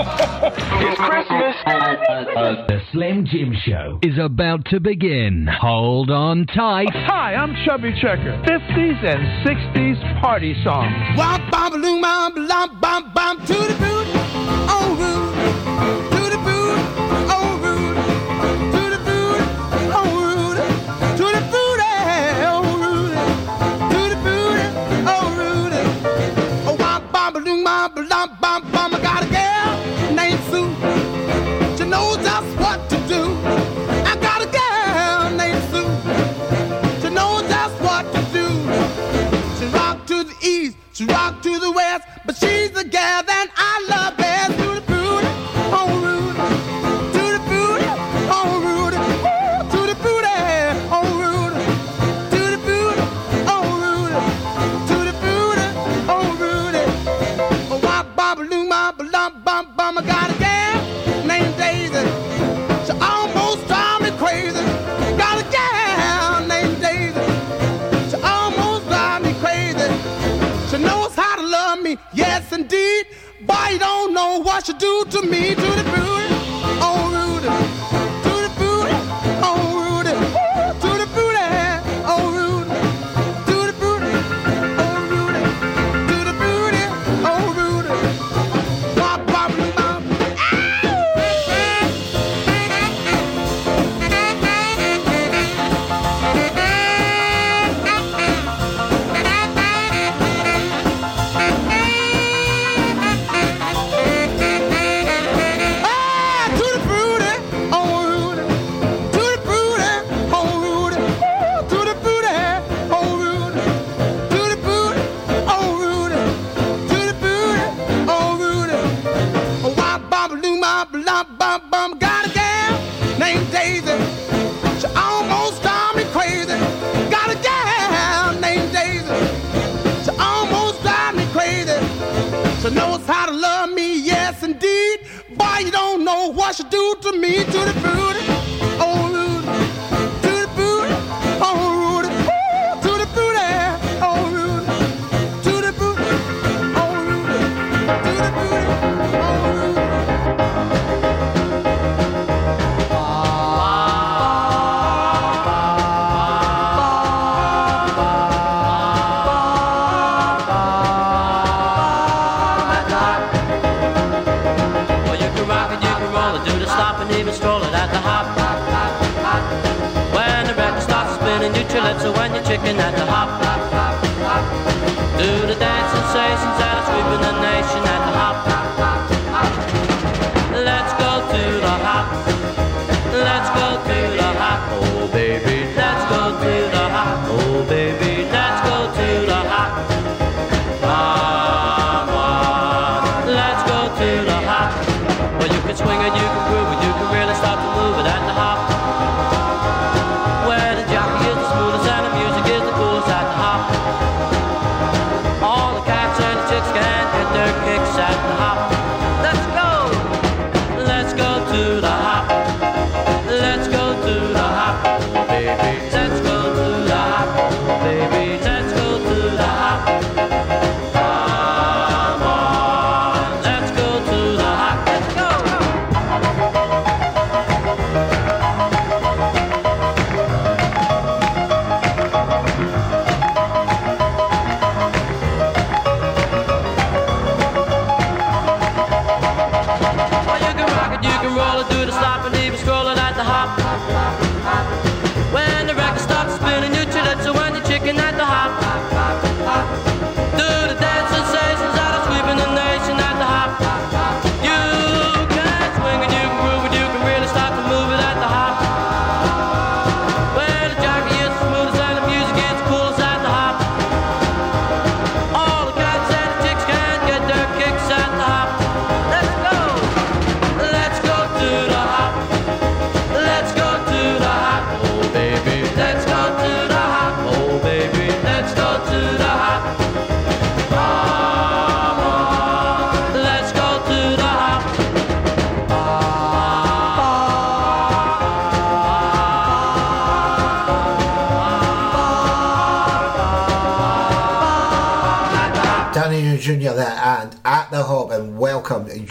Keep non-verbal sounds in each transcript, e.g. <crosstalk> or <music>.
it's Christmas. Uh, the Slim Jim Show is about to begin. Hold on tight. Hi, I'm Chubby Checker. 50s and 60s party songs. Wop, bop, loom, bop, bop, bop. Oh. to me. To what you do to me, to the booty?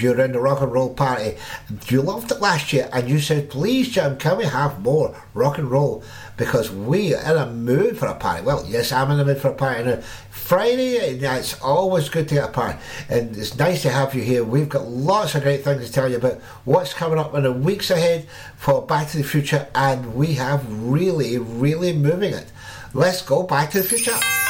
In the rock and roll party. You loved it last year and you said, please, Jim, can we have more rock and roll? Because we are in a mood for a party. Well, yes, I'm in the mood for a party now. Friday, it's always good to get a party. And it's nice to have you here. We've got lots of great things to tell you about what's coming up in the weeks ahead for Back to the Future, and we have really, really moving it. Let's go Back to the Future.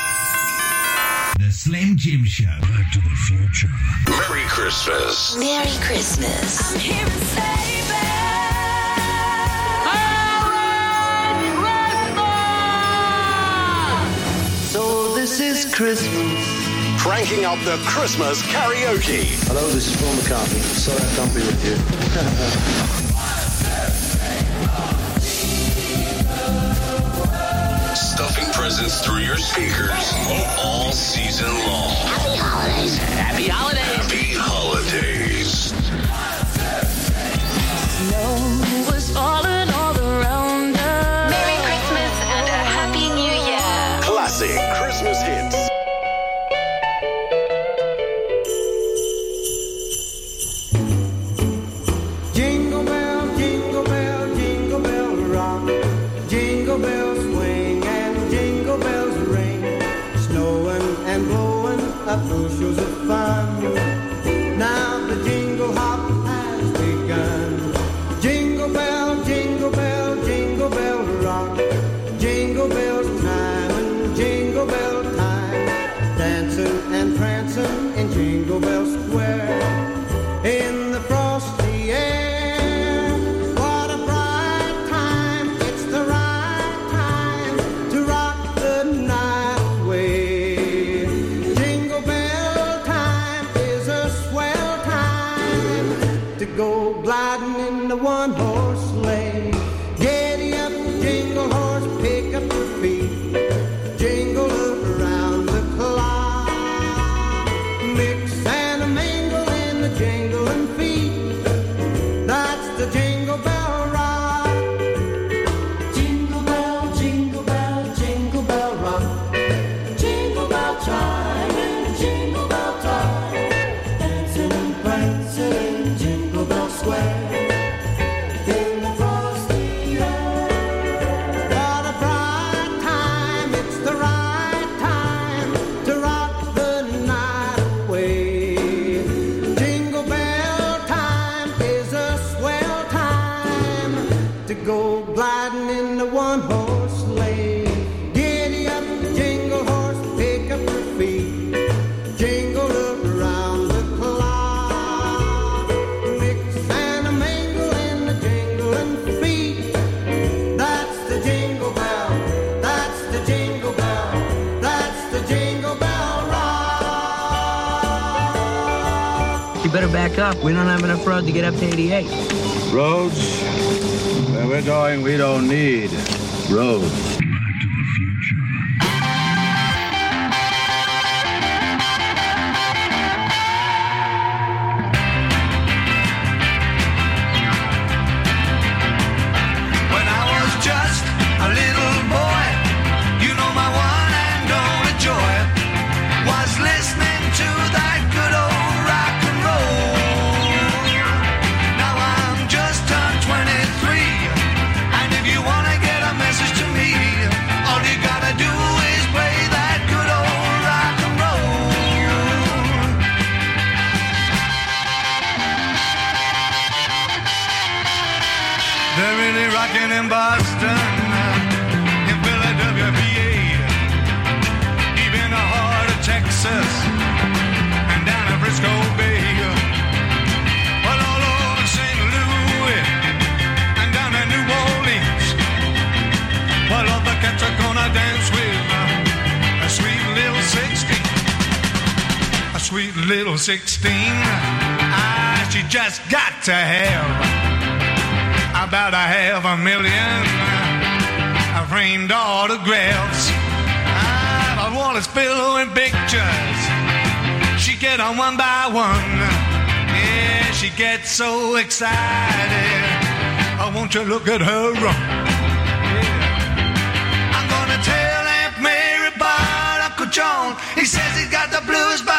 The Slim Jim Show. Back to the Future. Merry Christmas. Merry Christmas. I'm here to say, So this is Christmas. Cranking up the Christmas karaoke. Hello, this is Paul McCartney. Sorry I can't be with you. <laughs> Stuffing presents through your speakers all season long. Happy holidays. Happy holidays. Happy holidays. Snow was all up. We don't have enough road to get up to 88. Roads? Where we're going, we don't need roads. Little 16. Ah, she just got to have about a half a million uh, framed autographs. Ah, I want to spill in pictures. She get on one by one. Yeah, she gets so excited. I want you to look at her run. I'm gonna tell Aunt Mary about Uncle John. He says he's got the blues, but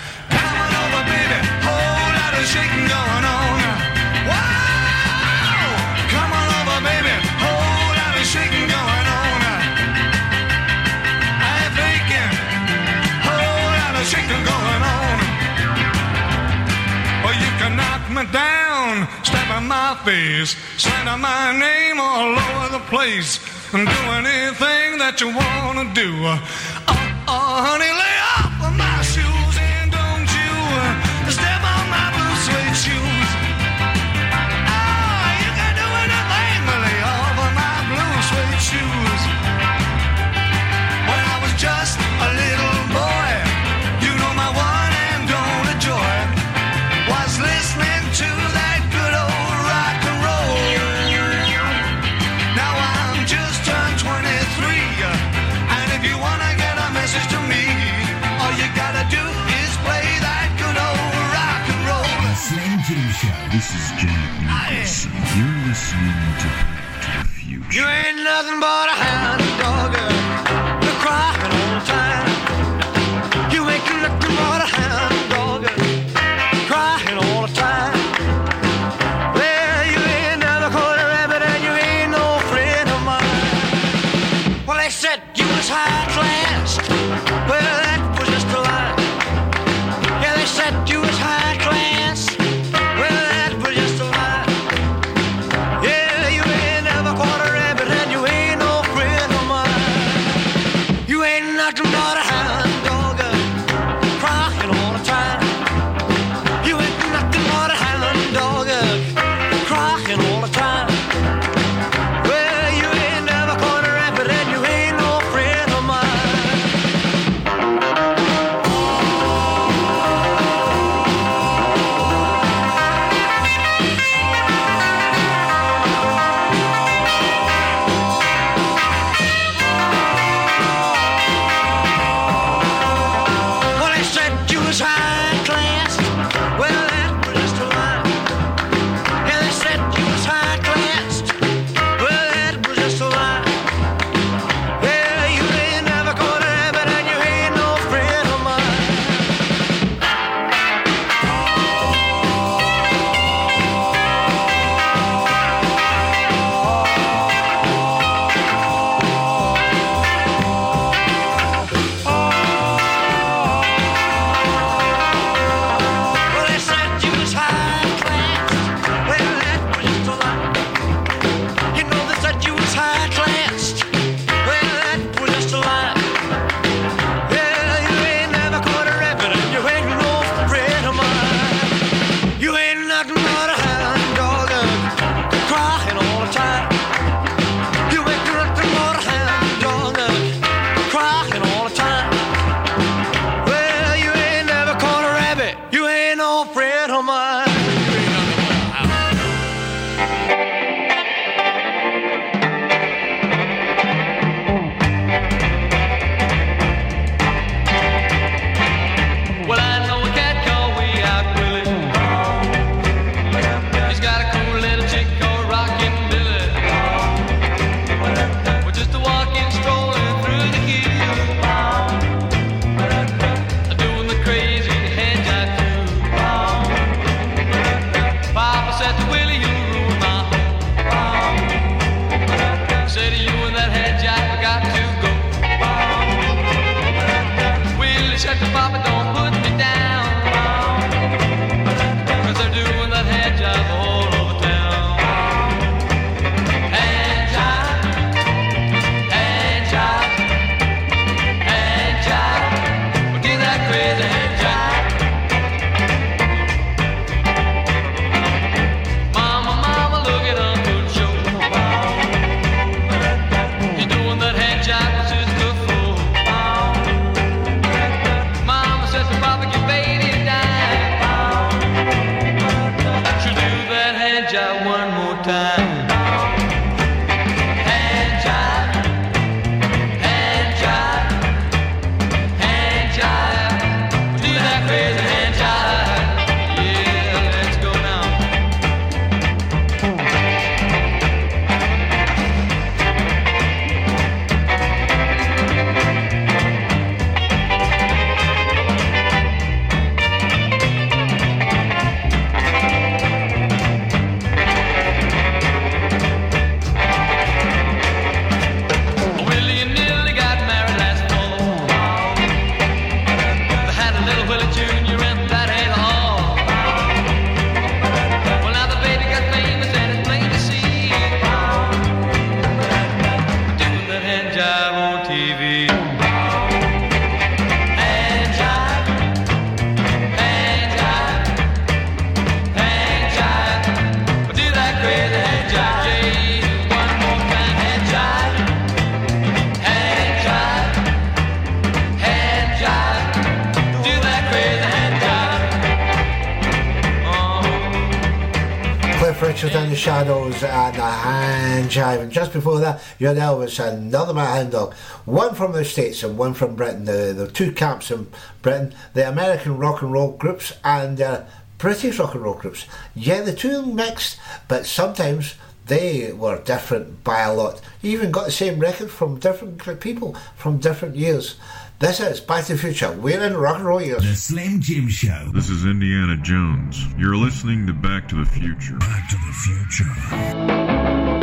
face. Slander my name all over the place. And do anything that you want to do. Oh, oh honey, listening to Back to the Future. You ain't nothing but a hound. Another and another dog, one from the States and one from Britain, the, the two camps in Britain, the American rock and roll groups and uh, British rock and roll groups. Yeah, the two mixed, but sometimes they were different by a lot. You even got the same record from different people from different years. This is Back to the Future. We're in rock and roll years. The Slim Jim Show. This is Indiana Jones. You're listening to Back to the Future. Back to the Future.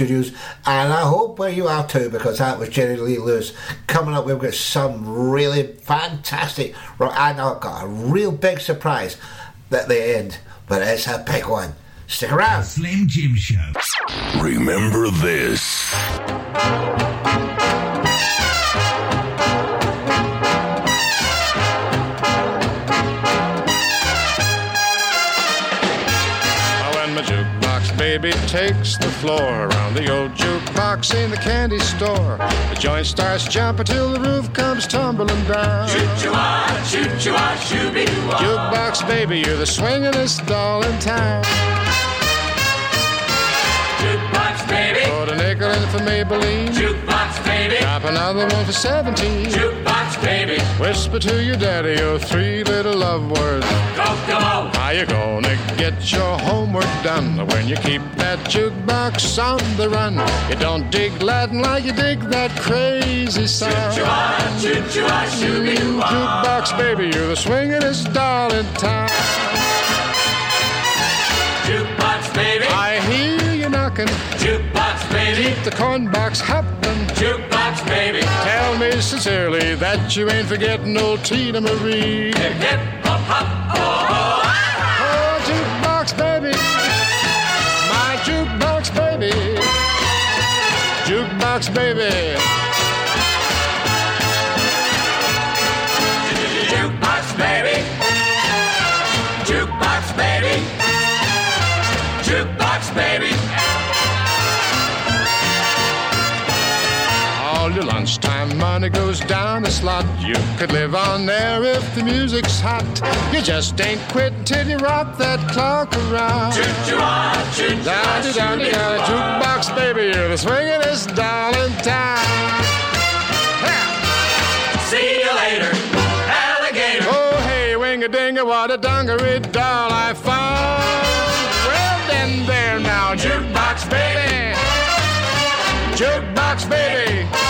Studios. And I hope where you are too, because that was Jerry Lee Lewis. Coming up, we've got some really fantastic rock. And I've got a real big surprise at the end, but it's a big one. Stick around. Slim Jim Show. Remember this. Baby takes the floor around the old jukebox in the candy store, the joint starts jumping till the roof comes tumbling down. Choo-choo-ah, choo-choo-ah, shooby-doo-ah. Jukebox baby, you're the swingin'est doll in town. Jukebox baby. Put a nickel in for Maybelline. Jukebox baby. Drop another one for 17. Jukebox baby. Whisper to your daddy your three little love words. Kokomo. How you gonna get your homework done when you keep that jukebox on the run? You don't dig Latin like you dig that crazy sound. Choo-choo-ah, choo-choo-ah. Jukebox baby, you're the swingin'est doll in town. Jukebox baby. I hear you knocking. Jukebox baby. Keep the corn box hopping. Jukebox baby. Tell me sincerely that you ain't forgetting old Tina Marie. Hip hip hop hop. Oh, Oh, oh. Jukebox baby. Your lunchtime money goes down the slot. You could live on there if the music's hot. You just ain't quitting till you rock that clock around. Jukebox baby, you're the swingin'est doll in town. See you later, alligator. Oh, hey, wing a a what a dungaree doll I found. Well, then, there now, jukebox baby. Jukebox baby.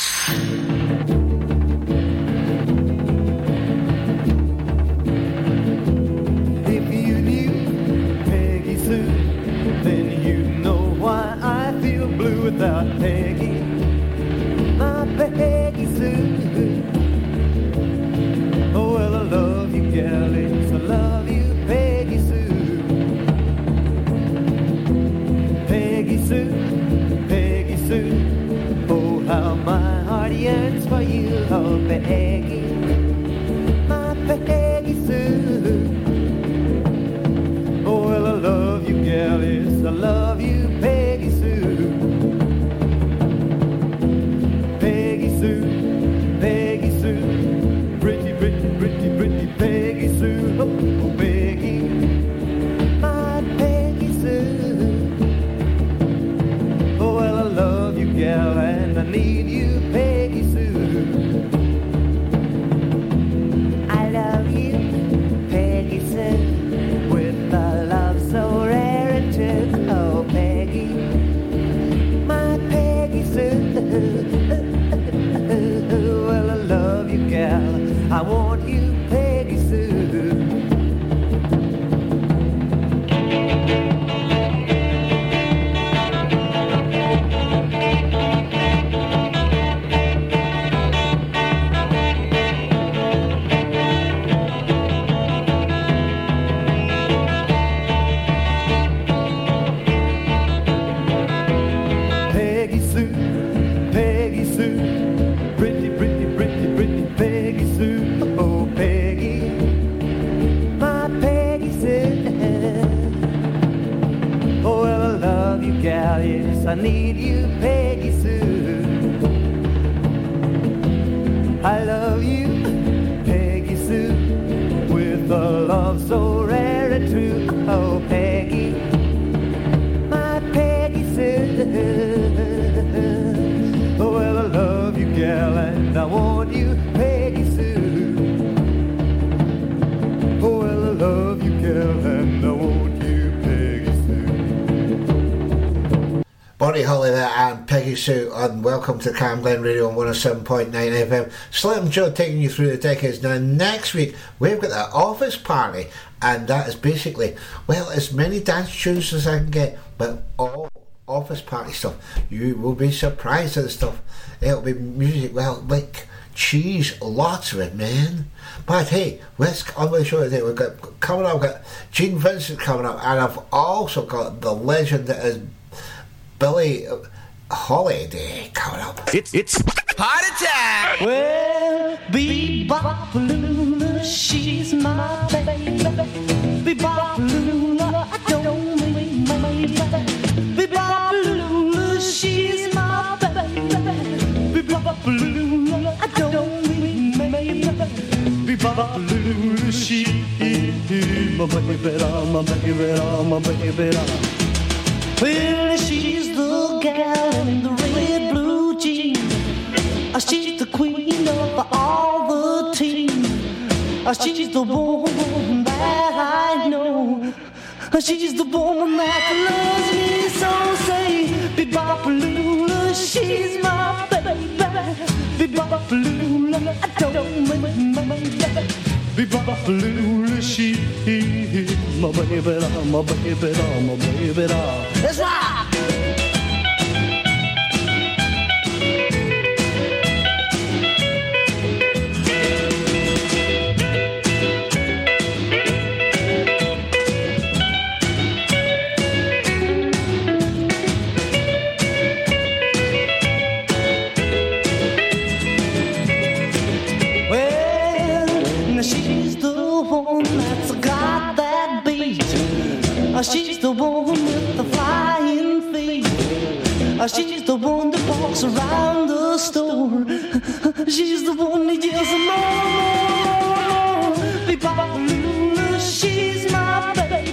you, welcome to Camglen Radio on 107.9 FM. Slim Joe taking you through the decades. Now next week we've got the office party and that is basically well as many dance tunes as I can get but all office party stuff. You will be surprised at the stuff. It'll be music well like cheese, lots of it man. But hey, let's on the show today we've got coming up we've got Gene Vincent coming up and I've also got the legend that is Billie uh, Holiday coming up. It's it's Party time! Well, Bebop Lula, she's my baby. Bebop Lula, I don't mean my baby. Bebop Lula, she's my baby. Bebop Lula, I don't mean my baby. Bebop Lula, she's my baby, my baby, my baby. Well, she's the gal in the red blue jeans. She's the queen of all the team. She's the woman that I know. She's the woman that loves me so. Say, Bebop Lula, she's my baby. Bebop Lula, I don't mind my baby. Bebop Lula, she's my baby, my baby, my baby. Let's rock! Around the store. She's the one that yells more, more, more. Bebop Lula, she's my baby.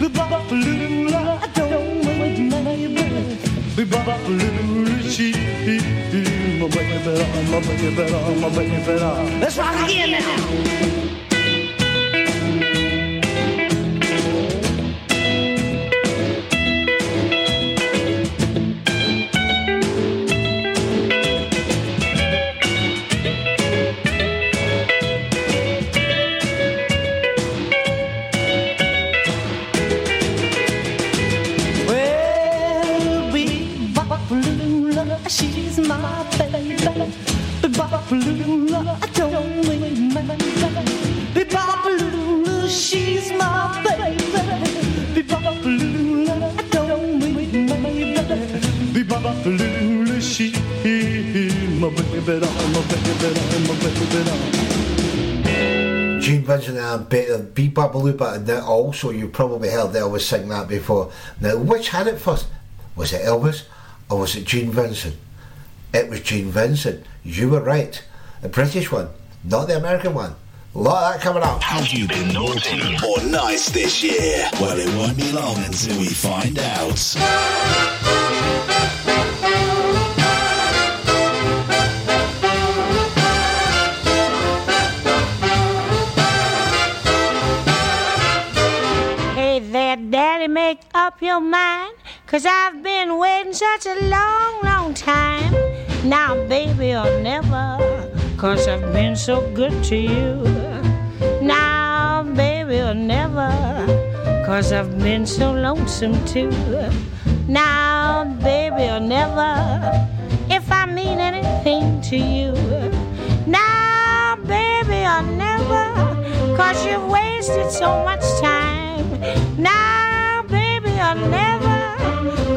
Bebop Lula, I don't know my baby. Bebop Lula, she's my baby, my baby, my baby. Let's rock again now. My baby, my baby, my baby. Gene Vincent and Be- uh, Bebop Baluba, and then also you probably heard Elvis sing that before. Now, which had it first? Was it Elvis or was it Gene Vincent? It was Gene Vincent. You were right. The British one, not the American one. A lot of that coming up. Have you been naughty or nice this year? Well, it won't be long until we find out. Make up your mind. Cause I've been waiting such a long, long time. Now, baby, or never. Cause I've been so good to you. Now, baby, or never. Cause I've been so lonesome too. Now, baby, or never. If I mean anything to you. Now, baby, or never. Cause you've wasted so much time. Now, or never.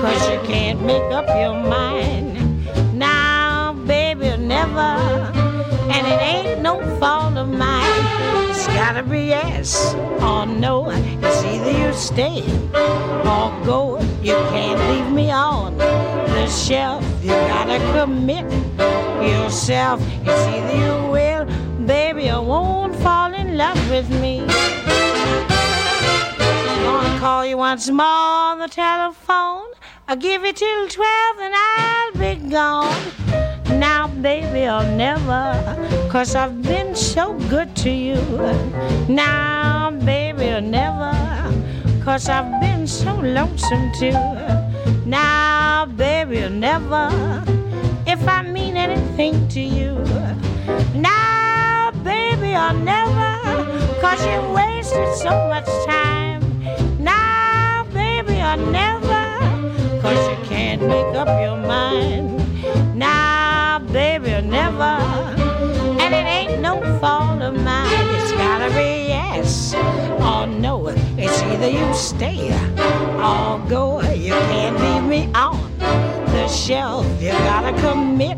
Cause you can't make up your mind. Now, baby, or never. And it ain't no fault of mine. It's gotta be yes or no. It's either you stay or go. You can't leave me on the shelf. You gotta commit yourself. It's either you will, baby, or won't fall in love with me. Call you once more on the telephone. I'll give you till twelve and I'll be gone. Now, baby, I'll never, cause I've been so good to you. Now, baby, I'll never, cause I've been so lonesome too. Now, baby, I'll never, if I mean anything to you. Now, baby, I'll never, cause you wasted so much time. Never, cause you can't make up your mind. Now, baby, I'll never, and it ain't no fault of mine. It's gotta be yes or no. It's either you stay or go. You can't leave me on the shelf. You gotta commit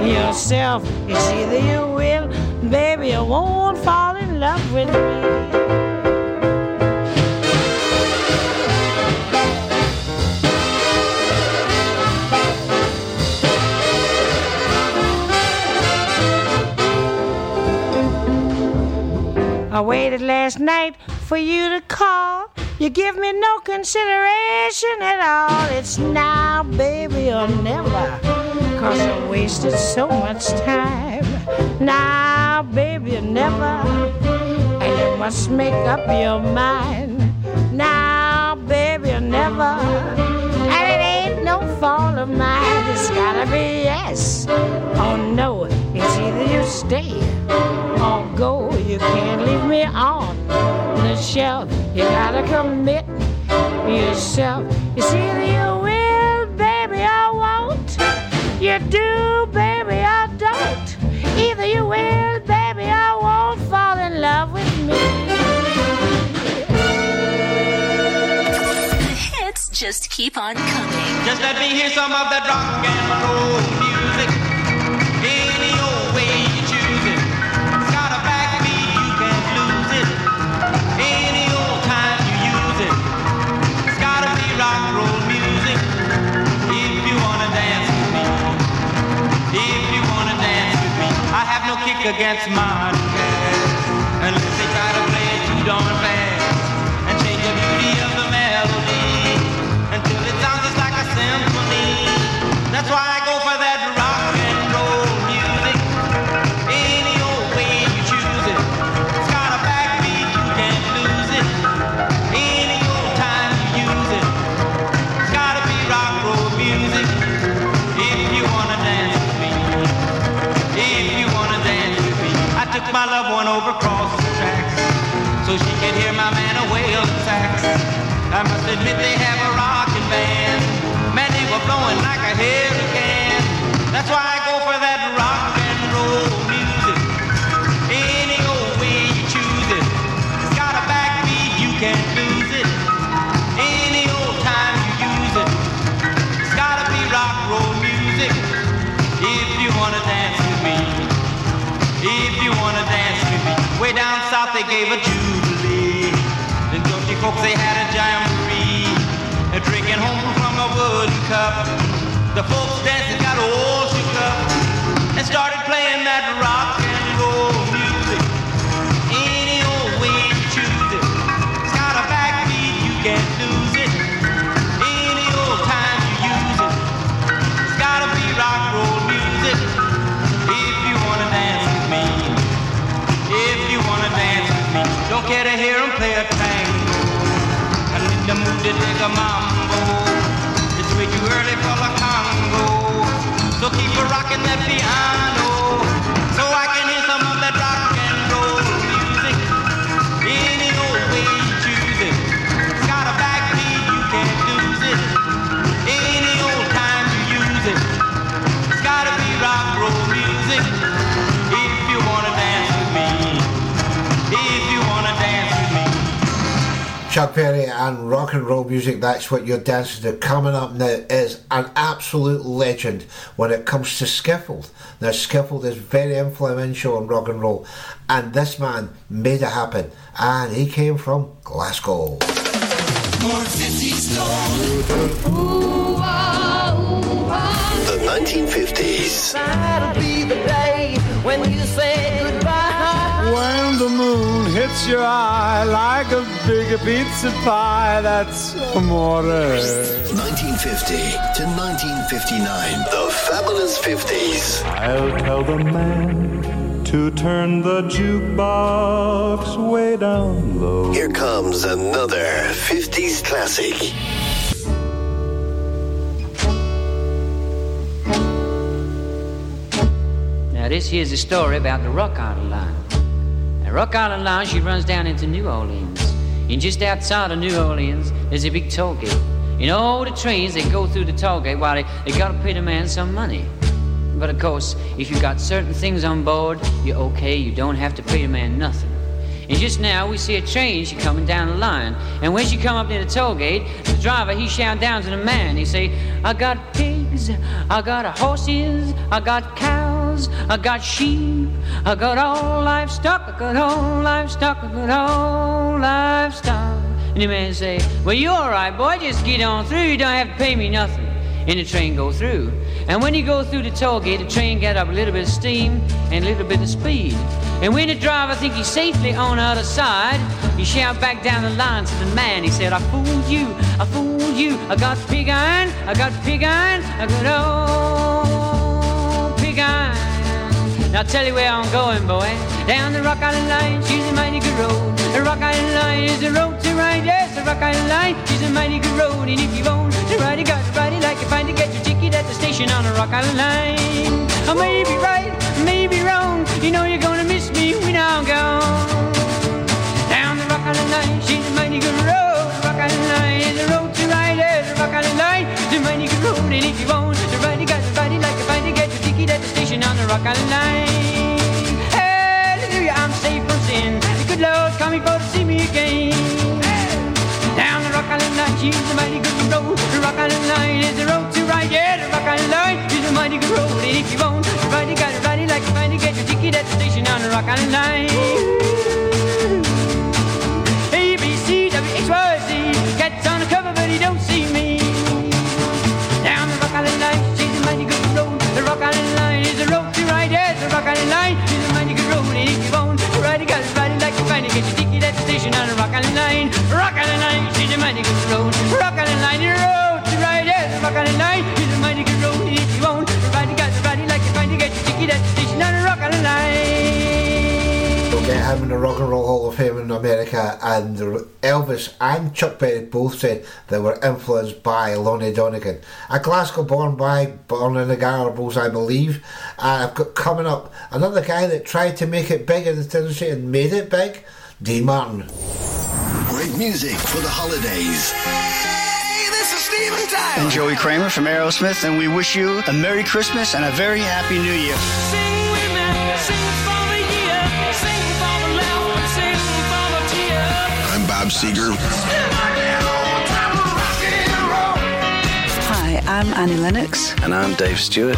yourself. It's either you will, baby, or won't fall in love with me. I waited last night for you to call. You give me no consideration at all. It's now, baby, or never. Cause I wasted so much time. Now, baby, or never. And you must make up your mind. Now, baby, or never. And it ain't no fault of mine. It's gotta be yes or no. It's either you stay or go. You can't leave me on the shelf. You gotta commit yourself. It's either you will, baby, or won't. You do, baby, or don't. Either you will, baby, or won't fall in love with me. The hits just keep on coming. Just let me hear some of that rock and roll against modern jazz. Unless they try to play it too darn fast. Admit they have a rockin' band. Man, they were blowing like a hurricane. That's why I go for that rock and roll music. Any old way you choose it. It's got a backbeat, you can't lose it. Any old time you use it. It's gotta be rock roll music. If you wanna dance with me. If you wanna dance with me. Way down south they gave a jubilee. The country folks they had a wooden cup. The folks dancing got all shook up and started playing that rock and roll music. Any old way you choose it. It's got a backbeat, you can't lose it. Any old time you use it. It's gotta be rock roll music. If you wanna dance with me. If you wanna dance with me. Don't care to hear play a tango. I'm in the mood to dig a mambo. Congo. So keep a rocking that piano. Chuck Berry and rock and roll music, that's what you're dancing to. Coming up now is an absolute legend when it comes to skiffle. Now, skiffle is very influential in rock and roll, and this man made it happen, and he came from Glasgow. The 1950s. That'll be the day when you say goodbye. When the moon hits your eye like a big pizza pie, that's amore. 1950 to 1959. The fabulous 50s. I'll tell the man to turn the jukebox way down low. Here comes another 50s classic. Now, this here's a story about the Rock Island Line. Rock Island Line, she runs down into New Orleans. And just outside of New Orleans, there's a big toll gate. Know, all the trains, they go through the toll gate while they, they gotta pay the man some money. But of course, if you got certain things on board, you're okay, you don't have to pay the man nothing. And just now we see a train, she coming down the line. And when she come up near the toll gate, the driver, he shout down to the man. He say, I got pigs, I got horses, I got cows, I got sheep, I got all livestock, I got all livestock, I got all livestock. And the man say, well, you all right, boy, just get on through, you don't have to pay me nothing. And the train go through. And when you go through the toll gate, the train got up a little bit of steam and a little bit of speed. And when the driver think he's safely on the other side, he shout back down the line to the man. He said, I fooled you, I fooled you. I got pig iron, I got pig iron, I got old. Now I'll tell you where I'm going, boy. Down the Rock Island Line, she's a mighty good road. The Rock Island Line is a road to ride, yes, the Rock Island Line is a mighty good road. And if you own the ride, you got to ride it like you find to get your ticket at the station on the Rock Island Line. I may be right, may be wrong. You know you're gonna miss me when I'm gone. Down the Rock Island Line, she's a mighty good road. The Rock Island Line is a road to ride, yes, the Rock Island Line is a mighty good road. And if you own the ride, you got the station on the Rock Island Line. Hallelujah, I'm safe from sin. The good Lord coming for to see me again. Down the Rock Island Line, she's a mighty good road. The Rock Island Line is a road to ride, yeah, the Rock Island Line is a mighty good road. And if you won't ride, you gotta ride it like you find to get your ticket at the station on the Rock Island Line. Island Line is a mighty good road. And if you won't ride, you gotta ride it like you find to get your ticket at the station on the Rock Island Line. Rock Island Line, she's a mighty good road. Rock him in the Rock and Roll Hall of Fame in America, and Elvis and Chuck Berry both said they were influenced by Lonnie Donegan. A Glasgow born by, born in the Gorbals, I believe. And I've got coming up another guy that tried to make it big in the industry and made it big, Dean Martin. Great great music for the holidays. Hey, this is Steven Tyler. I'm Joey Kramer from Aerosmith, and we wish you a Merry Christmas and a very Happy New Year. Sing with me, sing Bob Seger. Hi, I'm Annie Lennox. And I'm Dave Stewart.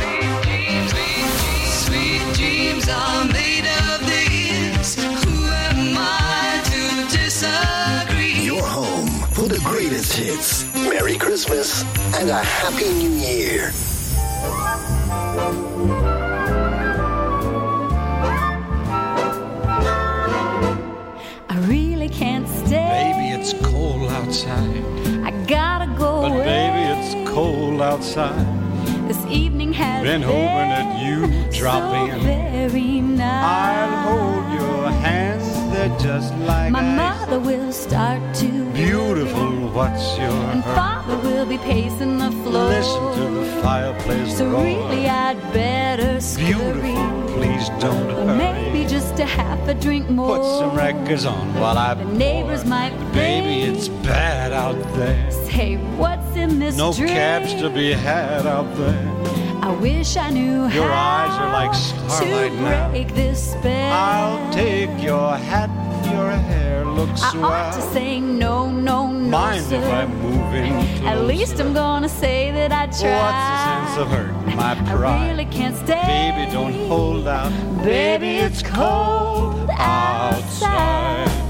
Sweet dreams are made of this. Who am I to disagree? Your home for the greatest hits. Merry Christmas and a Happy New Year. Outside. I gotta go But away. baby, it's cold outside. This evening has Been hoping that you drop so in. very nice. I'll hold your hands, they're just like My ice. mother will start to Beautiful, what's your and father will be pacing the floor. Listen to the fireplace so roar. really, I'd better scurry. Beautiful, please don't Or hurry. maybe just a half a drink more. Put some records on while I The neighbors might Baby, it's bad out there. Say, what's in this No drink? cabs to be had out there. I wish I knew Your how eyes are like starlight to now. break this spell. I'll take your hat, your hair looks I swell. ought to say no, no, no, Mind sir. if I'm moving closer? At least I'm gonna say that I tried. What's the sense of hurting my pride? I really can't stay. Baby, don't hold out. Baby, it's cold outside. I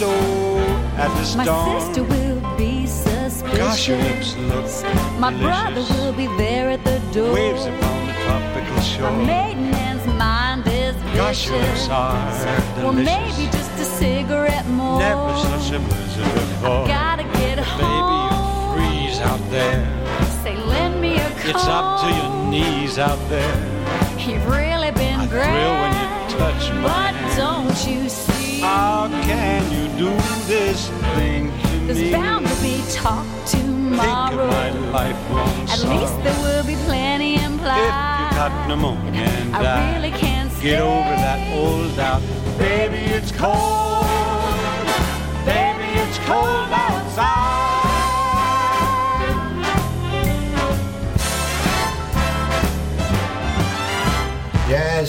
window at the My storm. sister will be suspicious. Gosh, your lips look My delicious. brother will be there at the door. Waves upon the tropical shore. maiden aunt's mind is vicious. Gosh, your lips are Well, maybe just a cigarette more. Never such a blizzard before. Gotta get Baby, home. you freeze out there. Say, lend me a coat. It's up to your knees out there. You've really been I great. thrill when you touch my But hand. don't you see? How can you do this thing to There's me? bound to be talk tomorrow. of my lifelong At sorrow. least there will be plenty implied. If you got pneumonia and I die, really can't get over that old doubt. Baby, it's cold. Baby, it's cold outside.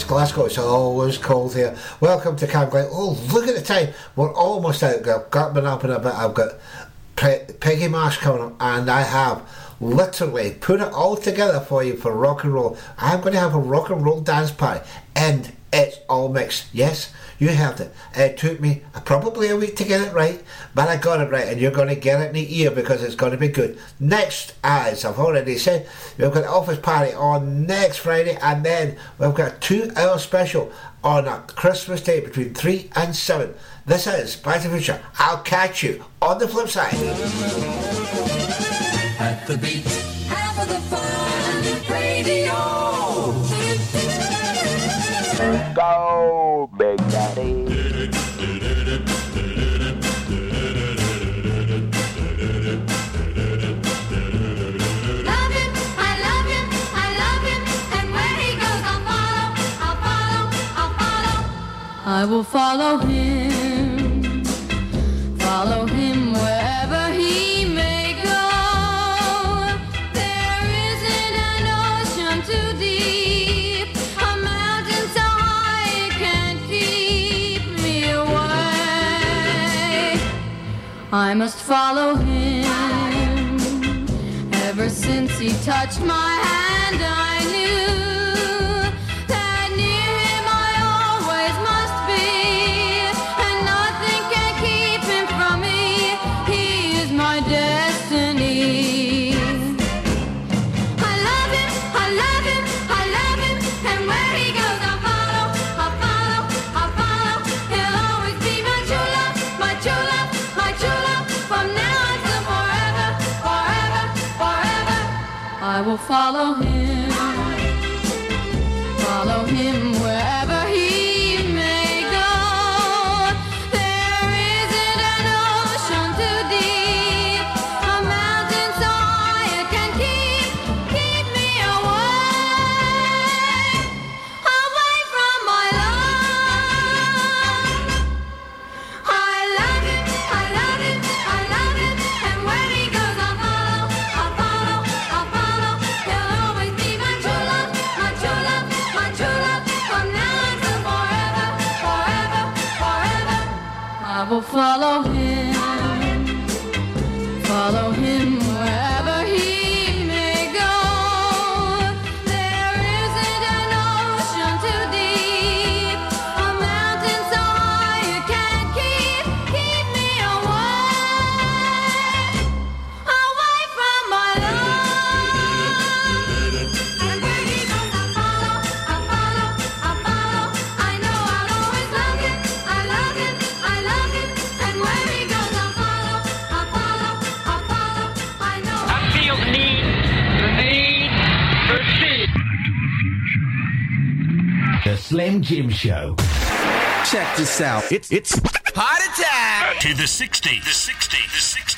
Glasgow, it's always cold here. Welcome to Camglen. Oh, look at the time. We're almost out. I've got been up in a bit. I've got Pe- Peggy March coming up, and I have literally put it all together for you for rock and roll. I'm going to have a rock and roll dance party, and it's all mixed. Yes, you heard it. It took me probably a week to get it right, but I got it right, and you're going to get it in the ear because it's going to be good. Next, as I've already said, we've got an office party on next Friday, and then we've got a two-hour special on a Christmas day between three and seven. This is Back to the Future. I'll catch you on the flip side. At the half of the fun radio. Follow, I'll follow. I will follow I will follow him, follow him wherever I must follow him. Ever since he touched my hand, I will follow him. and Jim show. Check this out. It's it's heart attack to the 60, the 60, the 60.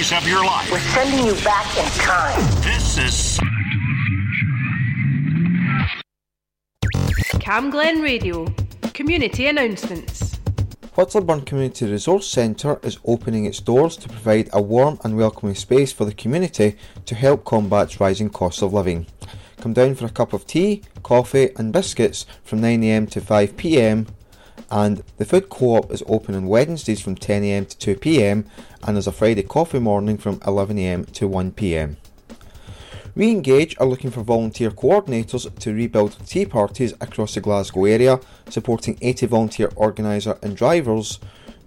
The memories of your life. We're sending you back in time. This is Camglen Radio. Community announcements. Whitlawburn Community Resource Centre is opening its doors to provide a warm and welcoming space for the community to help combat rising costs of living. Come down for a cup of tea, coffee, and biscuits from 9am to 5pm. And the food co-op is open on Wednesdays from 10am to 2pm and there's a Friday coffee morning from 11am to 1pm. Re-Engage are looking for volunteer coordinators to rebuild tea parties across the Glasgow area, supporting 80 volunteer organiser and drivers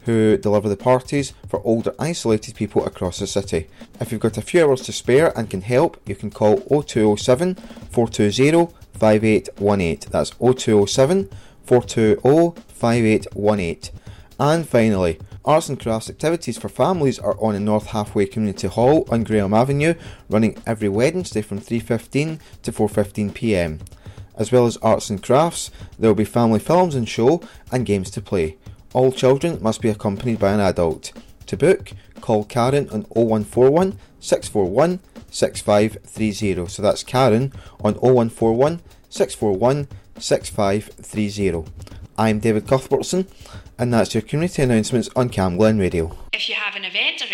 who deliver the parties for older isolated people across the city. If you've got a few hours to spare and can help, you can call 0207 420 5818. That's 0207 420 5818. And finally, arts and crafts activities for families are on in North Halfway Community Hall on Graham Avenue, running every Wednesday from 3.15 to 4.15 pm. As well as arts and crafts, there will be family films and show and games to play. All children must be accompanied by an adult. To book, call Karen on 0141 641 6530. So that's Karen on 0141 641 6530. I'm David Cuthbertson, and that's your community announcements on Camglen Radio. If you have an event or